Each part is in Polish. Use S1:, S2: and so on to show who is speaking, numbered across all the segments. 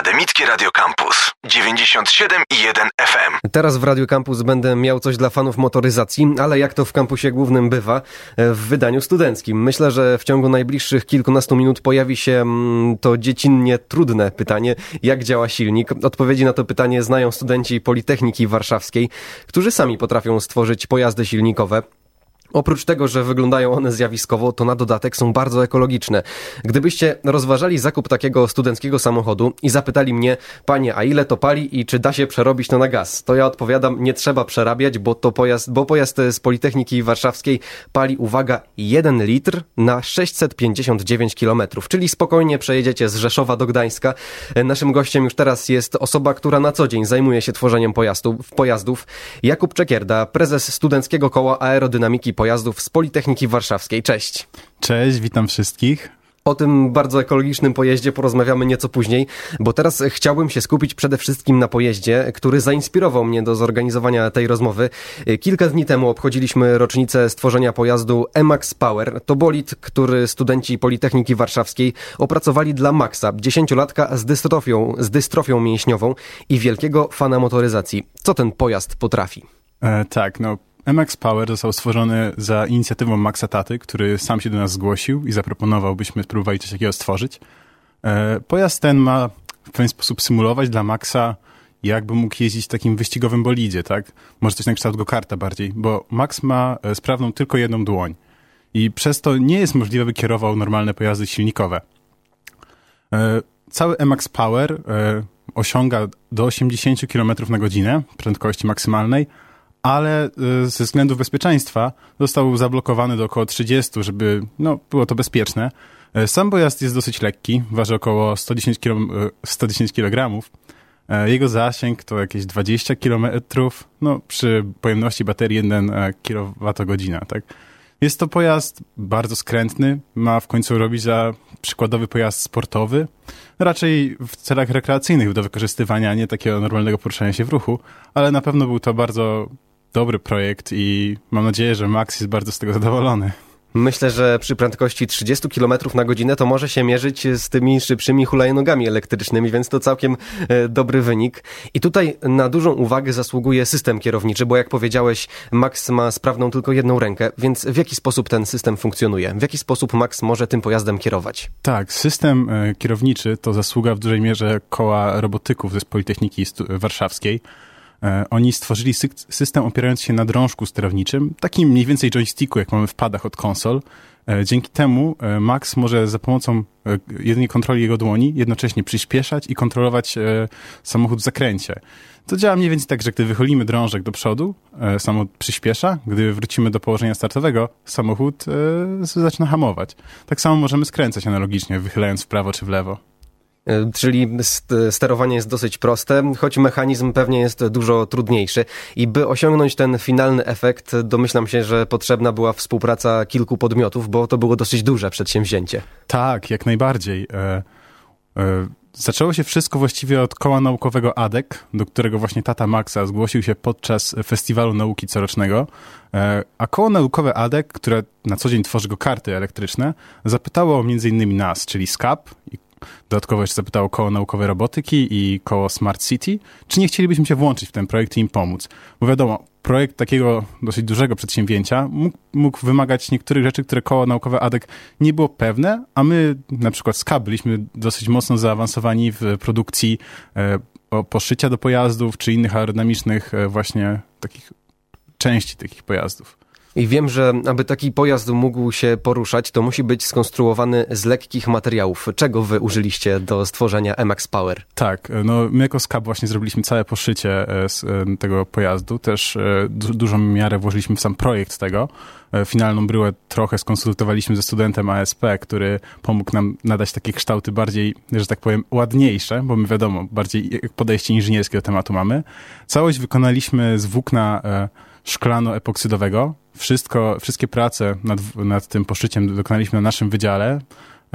S1: Akademickie Radio Campus 97 i 1 FM.
S2: Teraz w Radio Campus będę miał coś dla fanów motoryzacji, ale jak to w kampusie głównym bywa, w wydaniu studenckim. Myślę, że w ciągu najbliższych kilkunastu minut pojawi się mm, to dziecinnie trudne pytanie, jak działa silnik. Odpowiedzi na to pytanie znają studenci Politechniki Warszawskiej, którzy sami potrafią stworzyć pojazdy silnikowe. Oprócz tego, że wyglądają one zjawiskowo, to na dodatek są bardzo ekologiczne. Gdybyście rozważali zakup takiego studenckiego samochodu i zapytali mnie, panie, a ile to pali i czy da się przerobić to na gaz, to ja odpowiadam, nie trzeba przerabiać, bo to pojazd, bo pojazd z Politechniki Warszawskiej pali, uwaga, 1 litr na 659 km, czyli spokojnie przejedziecie z Rzeszowa do Gdańska. Naszym gościem już teraz jest osoba, która na co dzień zajmuje się tworzeniem pojazdów, pojazdów Jakub Czekierda, prezes Studenckiego Koła Aerodynamiki Pojazdów z Politechniki Warszawskiej. Cześć.
S3: Cześć, witam wszystkich.
S2: O tym bardzo ekologicznym pojeździe porozmawiamy nieco później, bo teraz chciałbym się skupić przede wszystkim na pojeździe, który zainspirował mnie do zorganizowania tej rozmowy. Kilka dni temu obchodziliśmy rocznicę stworzenia pojazdu Emax Power. To bolid, który studenci Politechniki Warszawskiej opracowali dla Maxa, dziesięciolatka z dystrofią, z dystrofią mięśniową i wielkiego fana motoryzacji. Co ten pojazd potrafi?
S3: E, tak, no MX Power został stworzony za inicjatywą Maxa Taty, który sam się do nas zgłosił i zaproponował, byśmy spróbowali coś takiego stworzyć. E, pojazd ten ma w pewien sposób symulować dla Maxa, jakby mógł jeździć w takim wyścigowym bolidzie, tak? Może coś na kształt go karta bardziej, bo Max ma e, sprawną tylko jedną dłoń i przez to nie jest możliwe, by kierował normalne pojazdy silnikowe. E, cały MX Power osiąga do 80 km na godzinę prędkości maksymalnej, ale y, ze względów bezpieczeństwa został zablokowany do około 30, żeby no, było to bezpieczne. E, sam pojazd jest dosyć lekki, waży około 110 kg. 110 kg. Jego zasięg to jakieś 20 km, no przy pojemności baterii 1 e, kWh, tak? Jest to pojazd bardzo skrętny, ma w końcu robić za przykładowy pojazd sportowy, raczej w celach rekreacyjnych do wykorzystywania, nie takiego normalnego poruszania się w ruchu, ale na pewno był to bardzo dobry projekt i mam nadzieję, że Max jest bardzo z tego zadowolony.
S2: Myślę, że przy prędkości 30 km na godzinę to może się mierzyć z tymi szybszymi hulajnogami elektrycznymi, więc to całkiem e, dobry wynik. I tutaj na dużą uwagę zasługuje system kierowniczy, bo jak powiedziałeś, Max ma sprawną tylko jedną rękę, więc w jaki sposób ten system funkcjonuje? W jaki sposób Max może tym pojazdem kierować?
S3: Tak, system e, kierowniczy to zasługa w dużej mierze koła robotyków ze Politechniki Warszawskiej. E, oni stworzyli system opierający się na drążku sterowniczym, takim mniej więcej joysticku, jak mamy w padach od konsol. E, dzięki temu e, Max może za pomocą jedynie kontroli jego dłoni jednocześnie przyspieszać i kontrolować samochód w zakręcie. To działa mniej więcej tak, że gdy wychylimy drążek do przodu, samochód przyspiesza, gdy wrócimy do położenia startowego, samochód zaczyna hamować. Tak samo możemy skręcać analogicznie, wychylając w prawo czy w lewo.
S2: E, czyli sterowanie jest dosyć proste, choć mechanizm pewnie jest dużo trudniejszy. I by osiągnąć ten finalny efekt, domyślam się, że potrzebna była współpraca kilku podmiotów, bo to było dosyć duże przedsięwzięcie.
S3: Tak, jak najbardziej. E, e, zaczęło się wszystko właściwie od koła naukowego ADEC, do którego właśnie tata Maxa zgłosił się podczas Festiwalu Nauki corocznego. E, a koło naukowe ADEC, które na co dzień tworzy go karty elektryczne, zapytało innymi nas, czyli SCAP i Dodatkowo jeszcze zapytało koło naukowe robotyki i koło Smart City, czy nie chcielibyśmy się włączyć w ten projekt i im pomóc. Bo wiadomo, projekt takiego dosyć dużego przedsięwzięcia mógł, mógł wymagać niektórych rzeczy, które koło naukowe ADEC nie było pewne, a my na przykład z KAB byliśmy dosyć mocno zaawansowani w produkcji e, poszycia do pojazdów, czy innych aerodynamicznych e, właśnie takich części takich pojazdów.
S2: I wiem, że aby taki pojazd mógł się poruszać, to musi być skonstruowany z lekkich materiałów. Czego wy użyliście do stworzenia MX Power?
S3: Tak, no my jako SCAP właśnie zrobiliśmy całe poszycie e, e, tego pojazdu. Też e, dużą miarę włożyliśmy w sam projekt tego. Finalną bryłę trochę skonsultowaliśmy ze studentem ASP, który pomógł nam nadać takie kształty bardziej, że tak powiem, ładniejsze, bo my wiadomo, bardziej podejście inżynierskie do tematu mamy. Całość wykonaliśmy z włókna szklano-epoksydowego. Wszystko, wszystkie prace nad, nad tym poszyciem wykonaliśmy na naszym wydziale.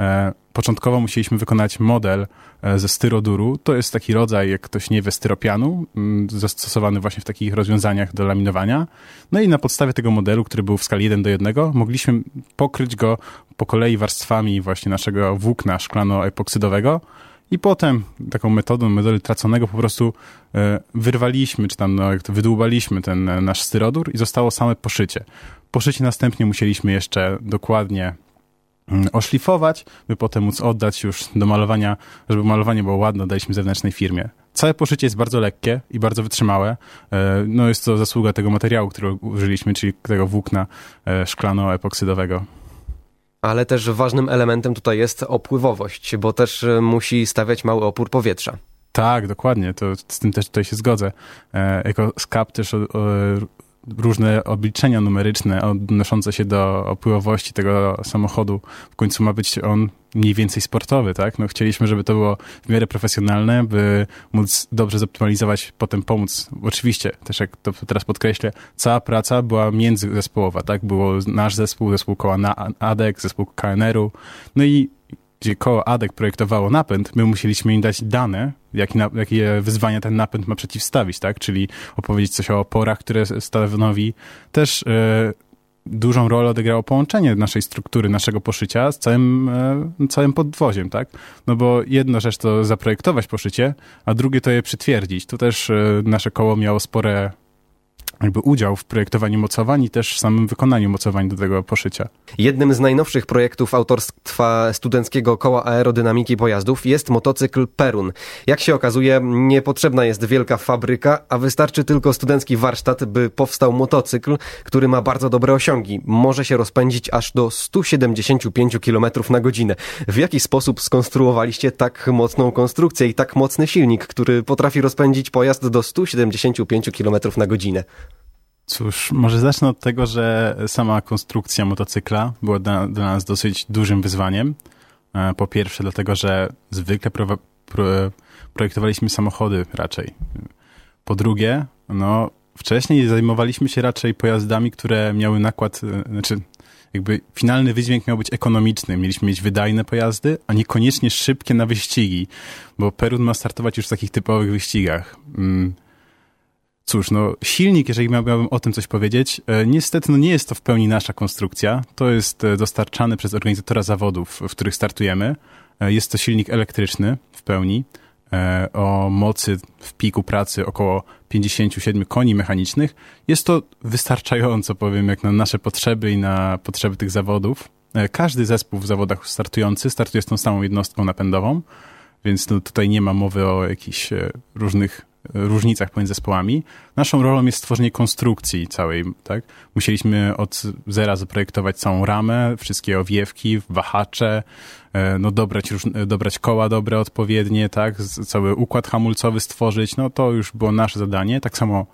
S3: E, początkowo musieliśmy wykonać model e, ze styroduru. To jest taki rodzaj, jak ktoś nie wie, styropianu, m, zastosowany właśnie w takich rozwiązaniach do laminowania. No i na podstawie tego modelu, który był w skali 1 do 1, mogliśmy pokryć go po kolei warstwami właśnie naszego włókna szklano-epoksydowego I potem taką metodą, metodą traconego po prostu e, wyrwaliśmy, czy tam no, jak wydłubaliśmy ten e, nasz styrodór i zostało same poszycie. Poszycie następnie musieliśmy jeszcze dokładnie mm, oszlifować, by potem móc oddać już do malowania, żeby malowanie było ładne, daliśmy zewnętrznej firmie. Całe poszycie jest bardzo lekkie i bardzo wytrzymałe. E, no jest to zasługa tego materiału, który użyliśmy, czyli tego włókna szklano-epoksydowego.
S2: Ale też ważnym elementem tutaj jest opływowość, bo też e, musi stawiać mały opór powietrza.
S3: Tak, dokładnie, to z tym też tutaj się zgodzę. Jako skap też różne obliczenia numeryczne odnoszące się do opływowości tego samochodu. W końcu ma być on mniej więcej sportowy, tak? No chcieliśmy, żeby to było w miarę profesjonalne, by móc dobrze zoptymalizować, potem pomóc. Oczywiście, też jak to teraz podkreślę, cała praca była międzyzespołowa, tak? Było nasz zespół, zespół koła ADEK, zespół KNR-u, no i gdzie koło ADEK projektowało napęd, my musieliśmy im dać dane, jaki na, jakie wyzwania ten napęd ma przeciwstawić, tak? Czyli opowiedzieć coś o oporach, które stanowi też e, dużą rolę odegrało połączenie naszej struktury, naszego poszycia z całym, e, całym podwoziem, tak? No bo jedna rzecz to zaprojektować poszycie, a drugie to je przytwierdzić. Tu też e, nasze koło miało spore jakby udział w projektowaniu mocowań i też w samym wykonaniu mocowań do tego poszycia.
S2: Jednym z najnowszych projektów autorstwa Studenckiego Koła Aerodynamiki Pojazdów jest motocykl Perun. Jak się okazuje, niepotrzebna jest wielka fabryka, a wystarczy tylko studencki warsztat, by powstał motocykl, który ma bardzo dobre osiągi. Może się rozpędzić aż do 175 km na godzinę. W jaki sposób skonstruowaliście tak mocną konstrukcję i tak mocny silnik, który potrafi rozpędzić pojazd do 175 km na godzinę?
S3: Cóż, może zacznę od tego, że sama konstrukcja motocykla była dla, dla nas dosyć dużym wyzwaniem. E, po pierwsze, dlatego, że zwykle pro, pro, projektowaliśmy samochody raczej. Po drugie, no, wcześniej zajmowaliśmy się raczej pojazdami, które miały nakład, e, znaczy, jakby finalny wydźwięk miał być ekonomiczny. Mieliśmy mieć wydajne pojazdy, a niekoniecznie szybkie na wyścigi, bo Perun ma startować już w takich typowych wyścigach. Cóż, no silnik, jeżeli miałbym o tym coś powiedzieć, e, niestety no nie jest to w pełni nasza konstrukcja. To jest e, dostarczany przez organizatora zawodów, w których startujemy. E, jest to silnik elektryczny w pełni o mocy w piku pracy około 57 koni mechanicznych. Jest to wystarczająco, powiem, jak na nasze potrzeby i na potrzeby tych zawodów. Każdy zespół w zawodach startujący startuje z tą samą jednostką napędową, więc no tutaj nie ma mowy o jakichś różnych różnicach pomiędzy zespołami. Naszą rolą jest stworzenie konstrukcji całej, tak? Musieliśmy od zera zaprojektować całą ramę, wszystkie owiewki, wahacze, e, no dobrać, dobrać koła dobre, odpowiednie, tak? Cały układ hamulcowy stworzyć, no to już było nasze zadanie. Tak samo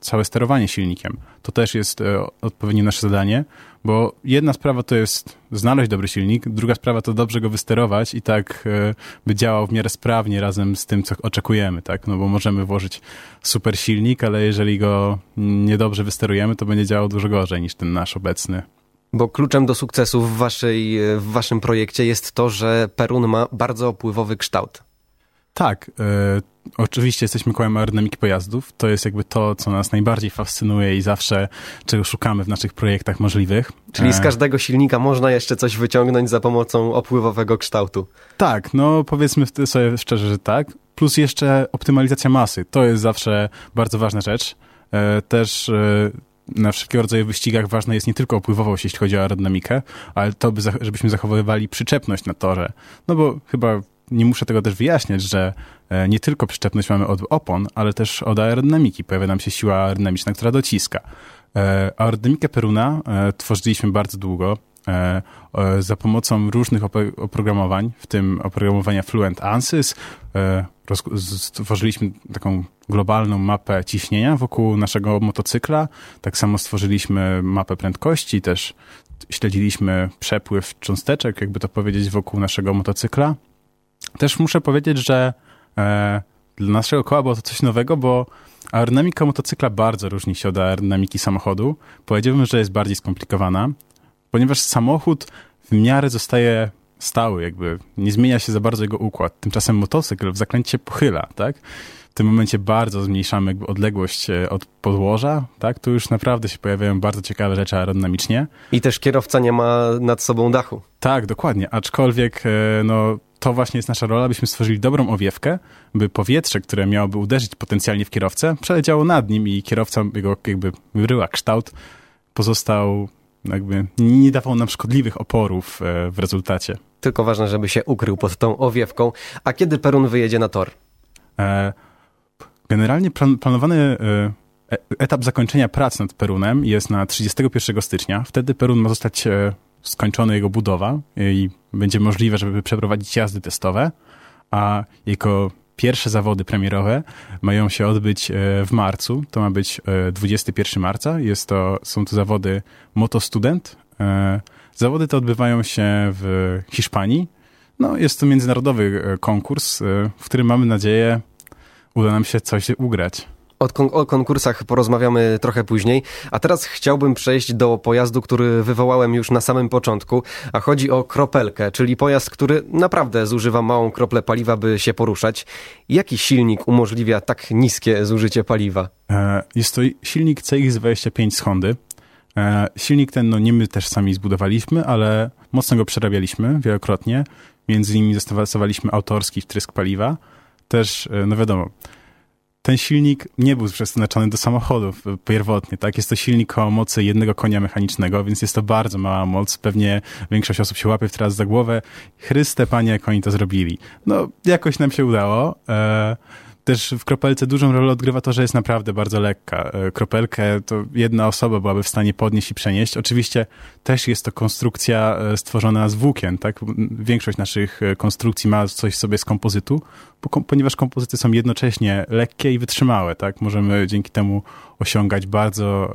S3: całe sterowanie silnikiem. To też jest e, odpowiednie nasze zadanie, bo jedna sprawa to jest znaleźć dobry silnik, druga sprawa to dobrze go wysterować i tak e, by działał w miarę sprawnie razem z tym, co oczekujemy, tak? No bo możemy włożyć super silnik, ale jeżeli go niedobrze wysterujemy, to będzie działał dużo gorzej niż ten nasz obecny.
S2: Bo kluczem do sukcesu w, waszej, w waszym projekcie jest to, że Perun ma bardzo opływowy kształt.
S3: Tak. E, oczywiście jesteśmy kołem aerodynamiki pojazdów. To jest jakby to, co nas najbardziej fascynuje i zawsze czego szukamy w naszych projektach możliwych.
S2: Czyli z e, każdego silnika można jeszcze coś wyciągnąć za pomocą opływowego kształtu.
S3: Tak, no powiedzmy sobie szczerze, że tak. Plus jeszcze optymalizacja masy. To jest zawsze bardzo ważna rzecz. E, też na wszelkiego rodzaju wyścigach ważna jest nie tylko opływowość, jeśli chodzi o aerodynamikę, ale to, by, żebyśmy zachowywali przyczepność na torze. No bo chyba nie muszę tego też wyjaśniać, że e, nie tylko przyczepność mamy od opon, ale też od aerodynamiki. Pojawia nam się siła aerodynamiczna, która dociska. E, aerodynamikę Peruna e, tworzyliśmy bardzo długo za pomocą różnych oprogramowań, w tym oprogramowania Fluent ANSYS. Stworzyliśmy taką globalną mapę ciśnienia wokół naszego motocykla. Tak samo stworzyliśmy mapę prędkości, też śledziliśmy przepływ cząsteczek, jakby to powiedzieć, wokół naszego motocykla. Też muszę powiedzieć, że e, dla naszego koła było to coś nowego, bo aerodynamika motocykla bardzo różni się od aerodynamiki samochodu. Powiedziałbym, że jest bardziej skomplikowana, ponieważ samochód w miarę zostaje stały, jakby nie zmienia się za bardzo jego układ. Tymczasem motocykl w zakręcie pochyla, tak? W tym momencie bardzo zmniejszamy odległość e, od podłoża, tak? Tu już naprawdę się pojawiają bardzo ciekawe rzeczy aerodynamicznie.
S2: I też kierowca nie ma nad sobą dachu.
S3: Tak, dokładnie. Aczkolwiek, e, no, to właśnie jest nasza rola, byśmy stworzyli dobrą owiewkę, by powietrze, które miałoby uderzyć potencjalnie w kierowcę, przeleciało nad nim i kierowca, jego jakby wyryła kształt, pozostał jakby, nie dawał nam szkodliwych oporów e, w rezultacie.
S2: Tylko ważne, żeby się ukrył pod tą owiewką. A kiedy Perun wyjedzie na tor?
S3: E, generalnie plan, planowany e, etap zakończenia prac nad Perunem jest na 31 stycznia. Wtedy Perun ma zostać skończona jego budowa i będzie możliwe, żeby przeprowadzić jazdy testowe, a jego pierwsze zawody premierowe mają się odbyć w marcu. To ma być 21 marca. Jest to, są to zawody Moto Student. Zawody te odbywają się w Hiszpanii. No, jest to międzynarodowy konkurs, w którym mamy nadzieję uda nam się coś ugrać.
S2: Kon o konkursach porozmawiamy trochę później, a teraz chciałbym przejść do pojazdu, który wywołałem już na samym początku, a chodzi o kropelkę, czyli pojazd, który naprawdę zużywa małą kroplę paliwa, by się poruszać. Jaki silnik umożliwia tak niskie zużycie paliwa?
S3: E, jest to silnik CX-25 z Hondy. E, silnik ten, no nie my też sami zbudowaliśmy, ale mocno go przerabialiśmy wielokrotnie. Między innymi zastosowaliśmy autorski wtrysk paliwa. Też, e, no wiadomo, ten silnik nie był przeznaczony do samochodów pierwotnie, tak? Jest to silnik o mocy jednego konia mechanicznego, więc jest to bardzo mała moc. Pewnie większość osób się łapie teraz za głowę. Chryste, panie, jak oni to zrobili. No, jakoś nam się udało. E też w kropelce dużą rolę odgrywa to, że jest naprawdę bardzo lekka. E, kropelkę to jedna osoba byłaby w stanie podnieść i przenieść. Oczywiście też jest to konstrukcja e, stworzona z włókien, tak? Większość naszych e, konstrukcji ma coś sobie z kompozytu, ponieważ kompozyty są jednocześnie lekkie i wytrzymałe, tak? Możemy dzięki temu osiągać bardzo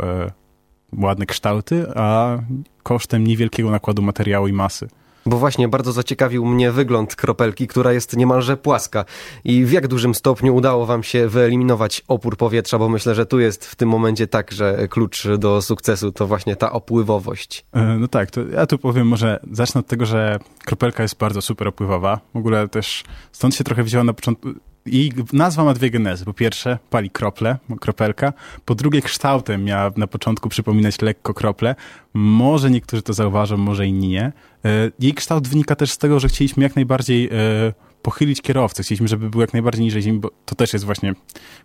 S3: ładne kształty, a kosztem niewielkiego nakładu materiału i masy.
S2: Bo właśnie bardzo zaciekawił mnie wygląd kropelki, która jest niemalże płaska. I w jak dużym stopniu udało wam się wyeliminować opór powietrza, bo myślę, że tu jest w tym momencie tak, że klucz do sukcesu to właśnie ta opływowość.
S3: E, no tak, to ja tu powiem może, zacznę od tego, że kropelka jest bardzo super opływowa. W ogóle też stąd się trochę wzięła na początku, i nazwa ma dwie genezy. Po pierwsze, pali krople, kropelka. Po drugie, kształtem miała na początku przypominać lekko krople. Może niektórzy to zauważą, może inni nie. E, jej kształt wynika też z tego, że chcieliśmy jak najbardziej e, pochylić kierowcę. Chcieliśmy, żeby był jak najbardziej niżej ziemi, bo to też jest właśnie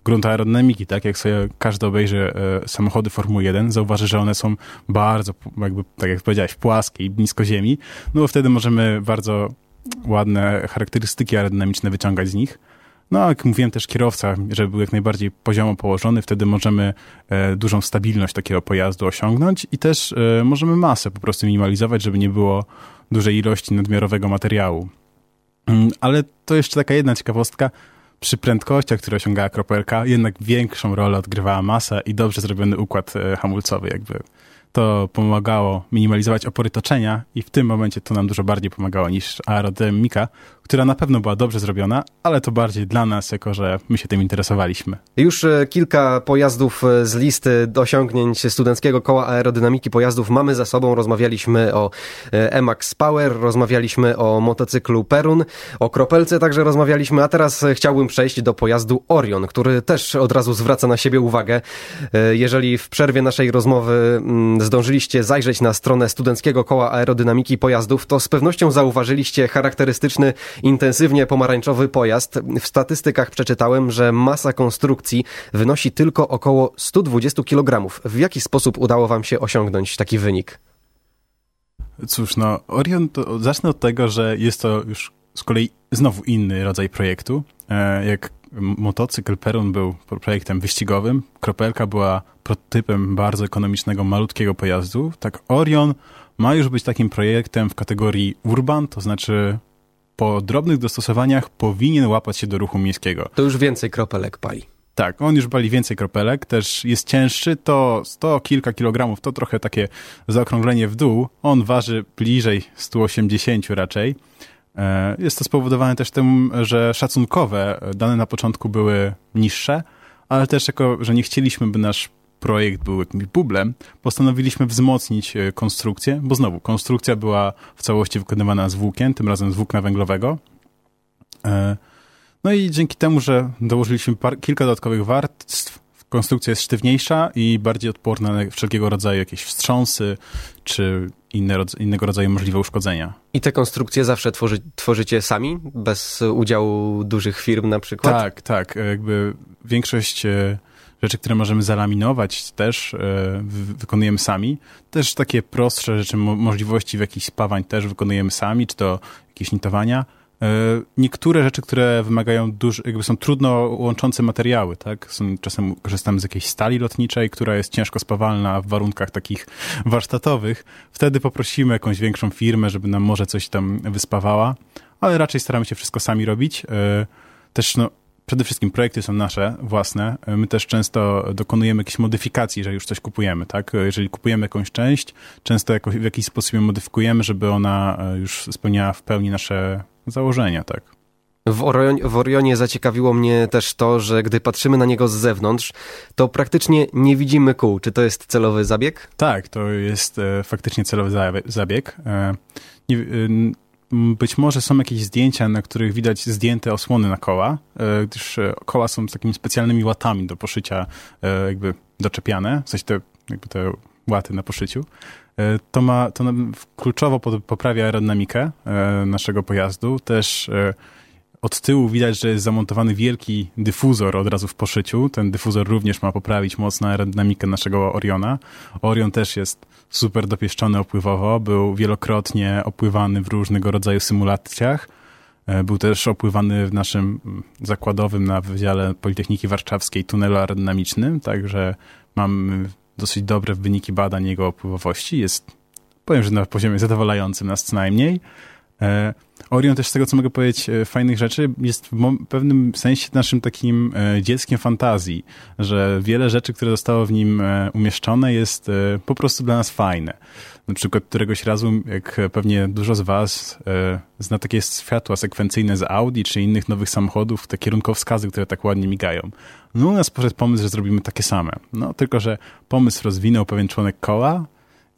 S3: grunt aerodynamiki, tak? Jak sobie każdy obejrzy e, samochody Formuły 1, zauważy, że one są bardzo, jakby, tak jak powiedziałeś, płaskie i blisko ziemi, no bo wtedy możemy bardzo ładne charakterystyki aerodynamiczne wyciągać z nich. No, jak mówiłem też kierowca, żeby był jak najbardziej poziomo położony, wtedy możemy e, dużą stabilność takiego pojazdu osiągnąć i też e, możemy masę po prostu minimalizować, żeby nie było dużej ilości nadmiarowego materiału. Mm, ale to jeszcze taka jedna ciekawostka. Przy prędkościach, które osiągała kropelka, jednak większą rolę odgrywała masa i dobrze zrobiony układ e, hamulcowy, jakby to pomagało minimalizować opory toczenia i w tym momencie to nam dużo bardziej pomagało niż aerodynamika, która na pewno była dobrze zrobiona, ale to bardziej dla nas, jako że my się tym interesowaliśmy.
S2: Już e, kilka pojazdów e, z listy osiągnięć Studenckiego Koła Aerodynamiki Pojazdów mamy za sobą. Rozmawialiśmy o e, Emax Power, rozmawialiśmy o motocyklu Perun, o kropelce także rozmawialiśmy, a teraz chciałbym przejść do pojazdu Orion, który też od razu zwraca na siebie uwagę. Jeżeli w przerwie naszej rozmowy mm, zdążyliście zajrzeć na stronę Studenckiego Koła Aerodynamiki Pojazdów, to z pewnością zauważyliście charakterystyczny intensywnie pomarańczowy pojazd. W statystykach przeczytałem, że masa konstrukcji wynosi tylko około 120 kg. W jaki sposób udało wam się osiągnąć taki wynik?
S3: Cóż, no, Orion, to zacznę od tego, że jest to już z kolei znowu inny rodzaj projektu. E, jak motocykl Perun był projektem wyścigowym, Kropelka była prototypem bardzo ekonomicznego, malutkiego pojazdu, tak Orion ma już być takim projektem w kategorii urban, to znaczy po drobnych dostosowaniach powinien łapać się do ruchu miejskiego.
S2: To już więcej kropelek pali.
S3: Tak, on już pali więcej kropelek, też jest cięższy, to 100 kilka kilogramów, to trochę takie zaokrąglenie w dół. On waży bliżej 180 raczej. E, jest to spowodowane też tym, że szacunkowe dane na początku były niższe, ale też jako, że nie chcieliśmy, by nasz projekt był jakimś bublem, postanowiliśmy wzmocnić e, konstrukcję, bo znowu, konstrukcja była w całości wykonywana z włókien, tym razem z włókna węglowego. E, no i dzięki temu, że dołożyliśmy par, kilka dodatkowych warstw, konstrukcja jest sztywniejsza i bardziej odporna na wszelkiego rodzaju jakieś wstrząsy czy inne, innego rodzaju możliwe uszkodzenia.
S2: I te konstrukcje zawsze tworzy, tworzycie sami, bez udziału dużych firm na przykład?
S3: Tak, tak. Jakby większość e, rzeczy, które możemy zalaminować też e, wykonujemy sami. Też takie prostsze rzeczy, możliwości w jakichś spawań też wykonujemy sami, czy to jakieś nitowania. E, niektóre rzeczy, które wymagają dużo, jakby są trudno łączące materiały, tak? Są, czasem korzystamy z jakiejś stali lotniczej, która jest ciężko spawalna w warunkach takich warsztatowych. Wtedy poprosimy jakąś większą firmę, żeby nam może coś tam wyspawała, ale raczej staramy się wszystko sami robić. E, też no, przede wszystkim projekty są nasze, własne. My też często dokonujemy jakichś modyfikacji, jeżeli już coś kupujemy, tak? Jeżeli kupujemy jakąś część, często jakoś, w jakiś sposób ją modyfikujemy, żeby ona e, już spełniała w pełni nasze założenia, tak.
S2: W, Orionie, w Orionie zaciekawiło mnie też to, że gdy patrzymy na niego z zewnątrz, to praktycznie nie widzimy kół. Czy to jest celowy zabieg?
S3: Tak, to jest e, faktycznie celowy zabieg. E, nie, e, być może są jakieś zdjęcia, na których widać zdjęte osłony na koła, e, gdyż e, koła są z takimi specjalnymi łatami do poszycia e, jakby doczepiane, w sensie te, jakby te łaty na poszyciu. To ma, to kluczowo poprawia aerodynamikę naszego pojazdu. Też od tyłu widać, że jest zamontowany wielki dyfuzor od razu w poszyciu. Ten dyfuzor również ma poprawić mocno aerodynamikę naszego Oriona. Orion też jest super dopieszczony opływowo, był wielokrotnie opływany w różnego rodzaju symulacjach. E, był też opływany w naszym zakładowym na Wydziale Politechniki Warszawskiej tunelu aerodynamicznym, także mam dosyć dobre wyniki badań jego opływowości. Jest, powiem, że na poziomie zadowalającym nas co najmniej. E, Orion też z tego, co mogę powiedzieć, e, fajnych rzeczy, jest w pewnym sensie naszym takim e, dzieckiem fantazji, że wiele rzeczy, które zostało w nim umieszczone jest po prostu dla nas fajne. Na przykład któregoś razu, jak pewnie dużo z was zna takie światła sekwencyjne z Audi czy innych nowych samochodów, te kierunkowskazy, które tak ładnie migają. No u nas poszedł pomysł, że zrobimy takie same. No tylko, że pomysł rozwinął pewien członek koła,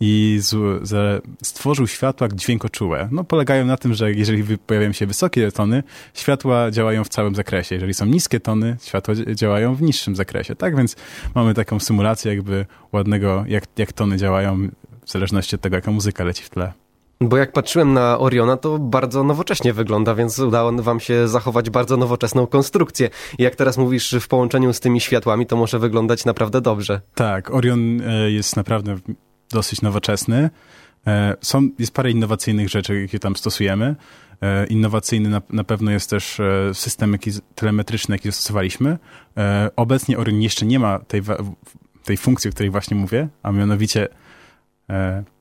S3: i z, z, stworzył światła dźwiękoczułe. No, polegają na tym, że jeżeli pojawiają się wysokie tony, światła działają w całym zakresie. Jeżeli są niskie tony, światła działają w niższym zakresie. Tak więc mamy taką symulację jakby ładnego, jak, jak tony działają w zależności od tego, jaka muzyka leci w tle.
S2: Bo jak patrzyłem na Oriona, to bardzo nowocześnie wygląda, więc udało wam się zachować bardzo nowoczesną konstrukcję. I jak teraz mówisz w połączeniu z tymi światłami, to może wyglądać naprawdę dobrze.
S3: Tak, Orion e, jest naprawdę dosyć nowoczesny. E, są, jest parę innowacyjnych rzeczy, jakie tam stosujemy. E, innowacyjny na, na pewno jest też e, system jaki, telemetryczny, jaki zastosowaliśmy. Obecnie Orion jeszcze nie ma tej, tej funkcji, o której właśnie mówię, a mianowicie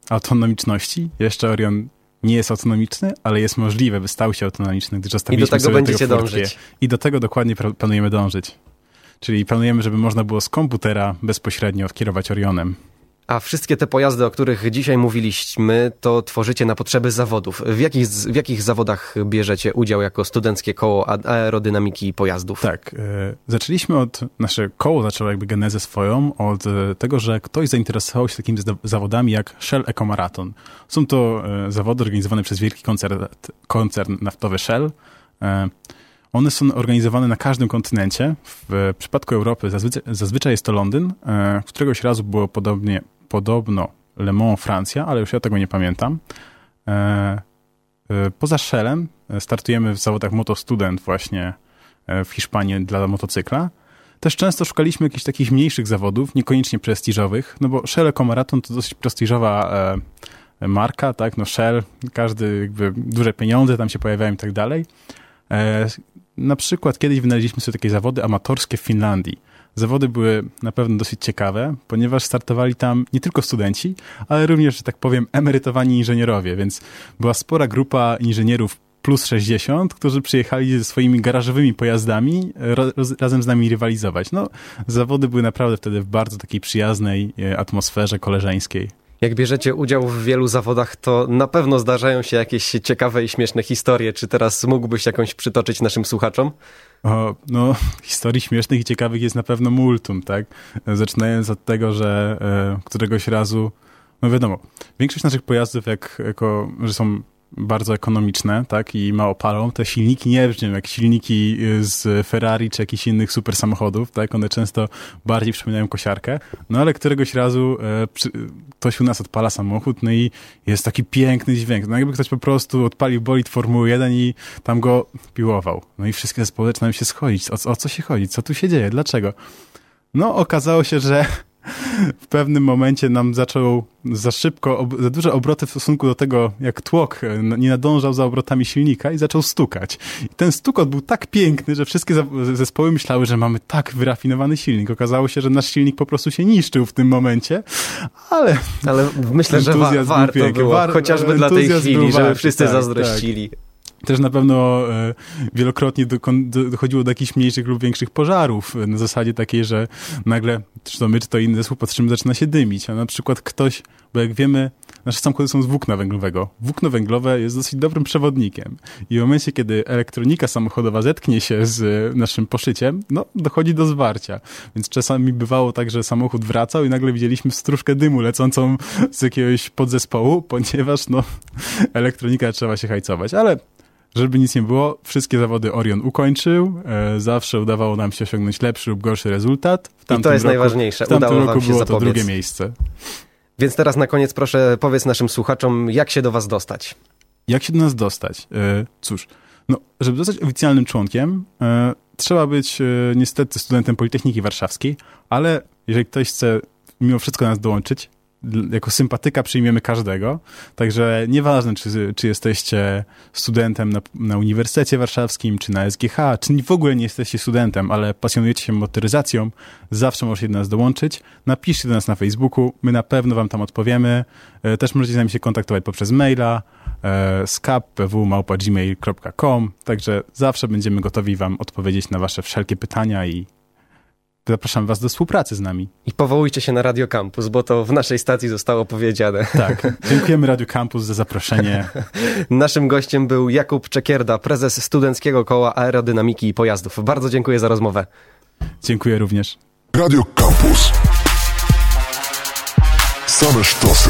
S3: autonomiczności. Jeszcze Orion nie jest autonomiczny, ale jest możliwe, by stał się autonomiczny, gdyż zostawiliśmy
S2: I do tego będziecie
S3: tego
S2: dążyć.
S3: I do tego dokładnie planujemy dążyć. Czyli planujemy, żeby można było z komputera bezpośrednio kierować Orionem.
S2: A wszystkie te pojazdy, o których dzisiaj mówiliśmy, to tworzycie na potrzeby zawodów. W jakich, w jakich zawodach bierzecie udział jako studenckie koło aerodynamiki pojazdów?
S3: Tak, e, zaczęliśmy od, nasze koło zaczęło jakby genezę swoją od e, tego, że ktoś zainteresował się takimi zawodami jak Shell Eco Marathon. Są to e, zawody organizowane przez wielki koncern, koncern naftowy Shell. One są organizowane na każdym kontynencie. W przypadku Europy zazwyczaj, zazwyczaj jest to Londyn. Któregoś razu było podobnie, podobno Le Mans Francja, ale już ja tego nie pamiętam. E, e, poza Shellem e, startujemy w zawodach Motostudent właśnie w Hiszpanii dla motocykla. Też często szukaliśmy jakichś takich mniejszych zawodów, niekoniecznie prestiżowych, no bo Shell Eco Marathon to dosyć prestiżowa marka, tak, no Shell, każdy jakby duże pieniądze tam się pojawiają i tak dalej. Na przykład kiedyś wynaleźliśmy sobie takie zawody amatorskie w Finlandii. Zawody były na pewno dosyć ciekawe, ponieważ startowali tam nie tylko studenci, ale również, że tak powiem, emerytowani inżynierowie, więc była spora grupa inżynierów plus 60, którzy przyjechali ze swoimi garażowymi pojazdami razem z nami rywalizować. No, zawody były naprawdę wtedy w bardzo takiej przyjaznej e, atmosferze koleżeńskiej.
S2: Jak bierzecie udział w wielu zawodach, to na pewno zdarzają się jakieś ciekawe i śmieszne historie. Czy teraz mógłbyś jakąś przytoczyć naszym słuchaczom?
S3: O, no, historii śmiesznych i ciekawych jest na pewno multum, tak? Zaczynając od tego, że e, któregoś razu, no wiadomo, większość naszych pojazdów, jak, jako, że są bardzo ekonomiczne, tak, i mało palą. Te silniki nie brzmią jak silniki z Ferrari czy jakichś innych super samochodów, tak, one często bardziej przypominają kosiarkę, no ale któregoś razu e, przy, ktoś u nas odpala samochód, no i jest taki piękny dźwięk, no jakby ktoś po prostu odpalił bolid Formuły 1 i tam go piłował. No i wszystkie zespoły zaczynają się schodzić. O, o co się chodzi? Co tu się dzieje? Dlaczego? No, okazało się, że w pewnym momencie nam zaczął za szybko, za duże obroty w stosunku do tego, jak tłok e, nie nadążał za obrotami silnika i zaczął stukać. I ten stukot był tak piękny, że wszystkie zespoły myślały, że mamy tak wyrafinowany silnik. Okazało się, że nasz silnik po prostu się niszczył w tym momencie, ale...
S2: Ale myślę, że wa warto było, War chociażby dla tej chwili, żeby wszyscy tak, zazdrościli. Tak.
S3: Też na pewno e, wielokrotnie dochodziło do jakichś mniejszych lub większych pożarów na zasadzie takiej, że nagle, czy to my, czy to inny zespół patrzymy, zaczyna się dymić, a na przykład ktoś, bo jak wiemy, nasze samochody są z włókna węglowego. Włókno węglowe jest dosyć dobrym przewodnikiem i w momencie, kiedy elektronika samochodowa zetknie się z naszym poszyciem, no, dochodzi do zwarcia. Więc czasami bywało tak, że samochód wracał i nagle widzieliśmy stróżkę dymu lecącą z jakiegoś podzespołu, ponieważ, no, elektronika trzeba się hajcować. Ale żeby nic nie było, wszystkie zawody Orion ukończył. E, zawsze udawało nam się osiągnąć lepszy lub gorszy rezultat.
S2: I to jest roku, najważniejsze.
S3: W tamtym
S2: Udało
S3: roku było
S2: to
S3: drugie miejsce.
S2: Więc teraz na koniec proszę powiedz naszym słuchaczom, jak się do was dostać?
S3: Jak się do nas dostać? E, cóż, no, żeby zostać oficjalnym członkiem, e, trzeba być niestety studentem Politechniki Warszawskiej, ale jeżeli ktoś chce mimo wszystko nas dołączyć, jako sympatyka przyjmiemy każdego. Także nieważne, czy, czy jesteście studentem na, na Uniwersytecie Warszawskim, czy na SGH, czy w ogóle nie jesteście studentem, ale pasjonujecie się motoryzacją, zawsze możecie do nas dołączyć. Napiszcie do nas na Facebooku, my na pewno wam tam odpowiemy. E, też możecie z nami się kontaktować poprzez maila e, skap.pw.gmail.com Także zawsze będziemy gotowi wam odpowiedzieć na wasze wszelkie pytania i zapraszam was do współpracy z nami.
S2: I powołujcie się na Radio Campus, bo to w naszej stacji zostało powiedziane.
S3: Tak. Dziękujemy Radio Campus za zaproszenie.
S2: Naszym gościem był Jakub Czekierda, prezes Studenckiego Koła Aerodynamiki i Pojazdów. Bardzo dziękuję za rozmowę.
S3: Dziękuję również.
S4: Radio Campus. Same sztosy.